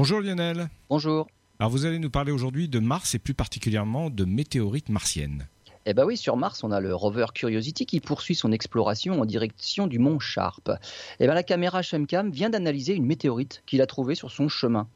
Bonjour Lionel. Bonjour. Alors vous allez nous parler aujourd'hui de Mars et plus particulièrement de météorites martiennes. Eh bien oui, sur Mars, on a le rover Curiosity qui poursuit son exploration en direction du mont Sharp. Eh bien la caméra Shemcam vient d'analyser une météorite qu'il a trouvée sur son chemin.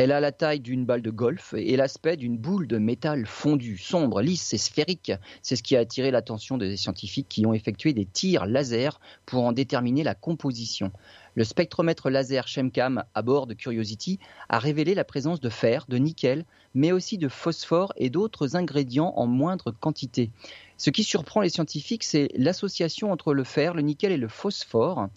Elle a la taille d'une balle de golf et l'aspect d'une boule de métal fondu, sombre, lisse et sphérique. C'est ce qui a attiré l'attention des scientifiques qui ont effectué des tirs laser pour en déterminer la composition. Le spectromètre laser Shemcam à bord de Curiosity a révélé la présence de fer, de nickel, mais aussi de phosphore et d'autres ingrédients en moindre quantité. Ce qui surprend les scientifiques, c'est l'association entre le fer, le nickel et le phosphore.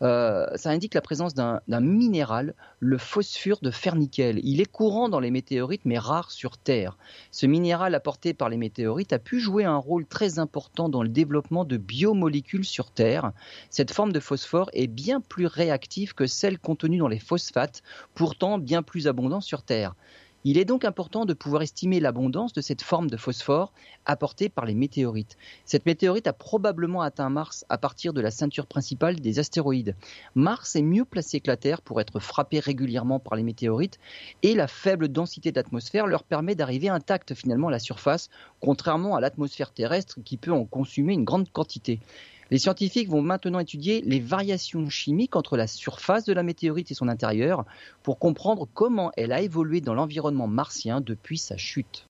Euh, ça indique la présence d'un minéral, le phosphure de fer-nickel. Il est courant dans les météorites, mais rare sur Terre. Ce minéral apporté par les météorites a pu jouer un rôle très important dans le développement de biomolécules sur Terre. Cette forme de phosphore est bien plus réactive que celle contenue dans les phosphates, pourtant bien plus abondants sur Terre. Il est donc important de pouvoir estimer l'abondance de cette forme de phosphore apportée par les météorites. Cette météorite a probablement atteint Mars à partir de la ceinture principale des astéroïdes. Mars est mieux placé que la Terre pour être frappé régulièrement par les météorites et la faible densité d'atmosphère leur permet d'arriver intact finalement à la surface, contrairement à l'atmosphère terrestre qui peut en consumer une grande quantité. Les scientifiques vont maintenant étudier les variations chimiques entre la surface de la météorite et son intérieur pour comprendre comment elle a évolué dans l'environnement martien depuis sa chute.